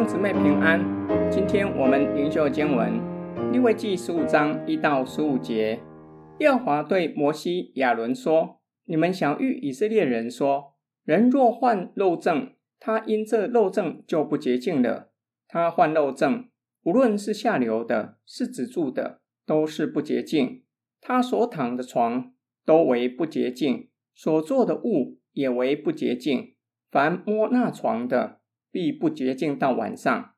兄姊妹平安，今天我们灵修经文利未记十五章一到十五节。耶华对摩西、亚伦说：“你们晓諭以色列人说，人若患肉症，他因这肉症就不洁净了。他患肉症，无论是下流的，是止住的，都是不洁净。他所躺的床都为不洁净，所做的物也为不洁净。凡摸那床的，必不洁净到晚上，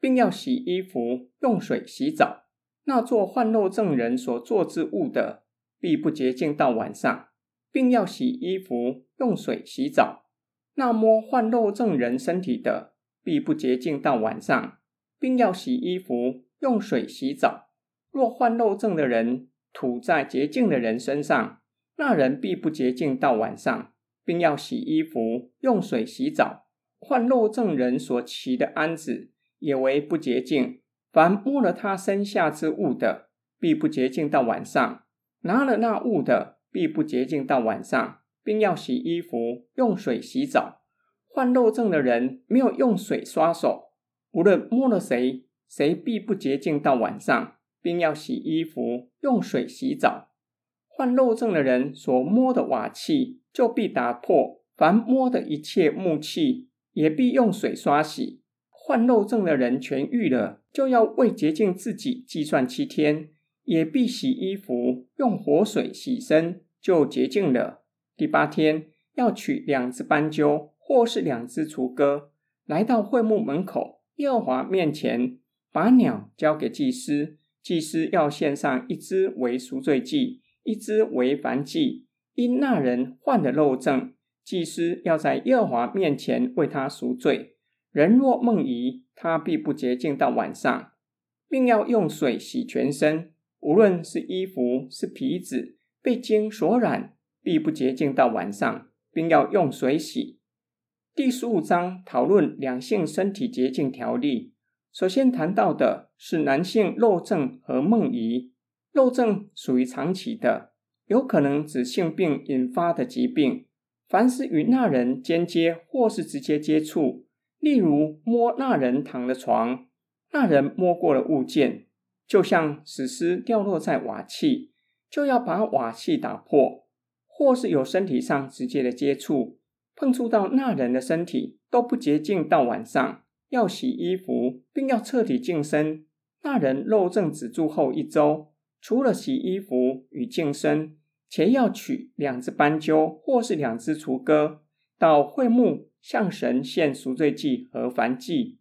并要洗衣服，用水洗澡。那做患肉症人所做之物的，必不洁净到晚上，并要洗衣服，用水洗澡。那摸患肉症人身体的，必不洁净到晚上，并要洗衣服，用水洗澡。若患肉症的人吐在洁净的人身上，那人必不洁净到晚上，并要洗衣服，用水洗澡。患肉症人所骑的鞍子也为不洁净，凡摸了他身下之物的，必不洁净到晚上；拿了那物的，必不洁净到晚上，并要洗衣服，用水洗澡。患肉症的人没有用水刷手，无论摸了谁，谁必不洁净到晚上，并要洗衣服，用水洗澡。患肉症的人所摸的瓦器，就必打破；凡摸的一切木器，也必用水刷洗。患肉症的人痊愈了，就要为洁净自己计算七天，也必洗衣服，用活水洗身，就洁净了。第八天要取两只斑鸠，或是两只雏鸽，来到会幕门口耶和华面前，把鸟交给祭司，祭司要献上一只为赎罪祭，一只为燔祭，因那人患了肉症。祭司要在耶和华面前为他赎罪。人若梦遗，他必不洁净到晚上，并要用水洗全身，无论是衣服是皮子，被精所染，必不洁净到晚上，并要用水洗。第十五章讨论两性身体洁净条例。首先谈到的是男性肉症和梦遗。肉症属于长期的，有可能指性病引发的疾病。凡是与那人间接或是直接接触，例如摸那人躺的床，那人摸过的物件，就像死尸掉落在瓦器，就要把瓦器打破；或是有身体上直接的接触，碰触到那人的身体，都不洁净到晚上，要洗衣服，并要彻底净身。那人肉症止住后一周，除了洗衣服与净身。且要取两只斑鸠，或是两只雏鸽，到会幕向神献赎罪祭和燔祭。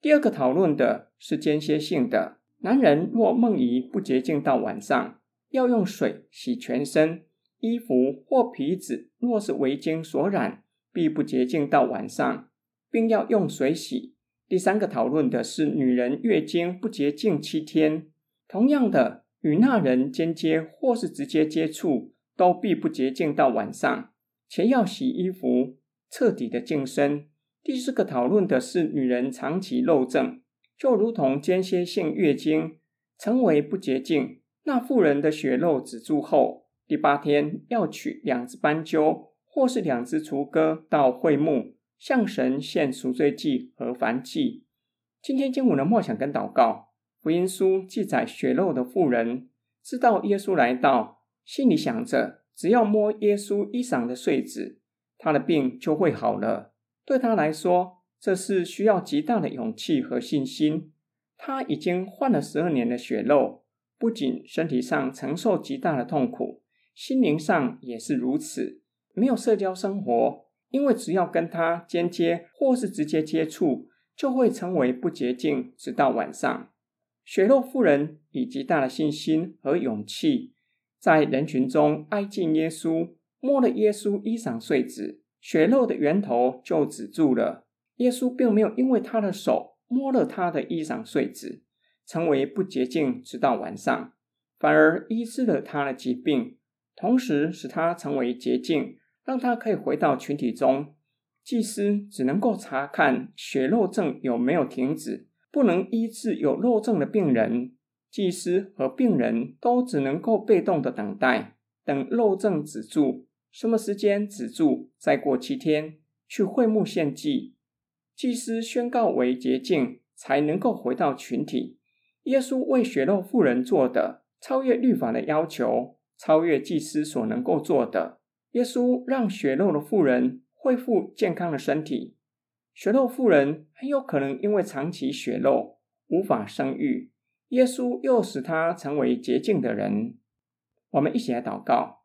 第二个讨论的是间歇性的，男人若梦遗不洁净到晚上，要用水洗全身；衣服或皮子若是为精所染，必不洁净到晚上，并要用水洗。第三个讨论的是女人月经不洁净七天，同样的。与那人间接或是直接接触，都必不洁净到晚上，且要洗衣服，彻底的净身。第四个讨论的是女人长期漏症，就如同间歇性月经，成为不洁净。那妇人的血肉止住后，第八天要取两只斑鸠，或是两只雏鸽，到会幕向神献赎罪祭和燔祭。今天经文的默想跟祷告。福音书记载，血肉的妇人知道耶稣来到，心里想着，只要摸耶稣衣裳的繸子，他的病就会好了。对他来说，这是需要极大的勇气和信心。他已经患了十二年的血肉，不仅身体上承受极大的痛苦，心灵上也是如此。没有社交生活，因为只要跟他间接或是直接接触，就会成为不洁净，直到晚上。血肉妇人以极大的信心和勇气，在人群中挨近耶稣，摸了耶稣衣裳碎纸，血肉的源头就止住了。耶稣并没有因为他的手摸了他的衣裳碎纸，成为不洁净，直到晚上，反而医治了他的疾病，同时使他成为洁净，让他可以回到群体中。祭司只能够查看血肉症有没有停止。不能医治有肉症的病人，祭司和病人都只能够被动的等待，等肉症止住。什么时间止住？再过七天去会幕献祭。祭司宣告为洁净，才能够回到群体。耶稣为血肉妇人做的，超越律法的要求，超越祭司所能够做的。耶稣让血肉的妇人恢复健康的身体。血肉妇人很有可能因为长期血肉无法生育，耶稣又使她成为洁净的人。我们一起来祷告，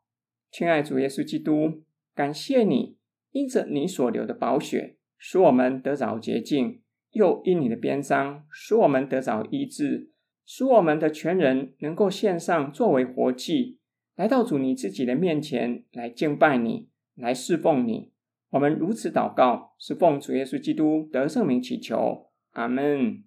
亲爱主耶稣基督，感谢你，因着你所流的宝血，使我们得着洁净；又因你的鞭伤，使我们得着医治，使我们的全人能够献上作为活祭。来到主你自己的面前来敬拜你，来侍奉你。我们如此祷告，是奉主耶稣基督得圣名祈求，阿门。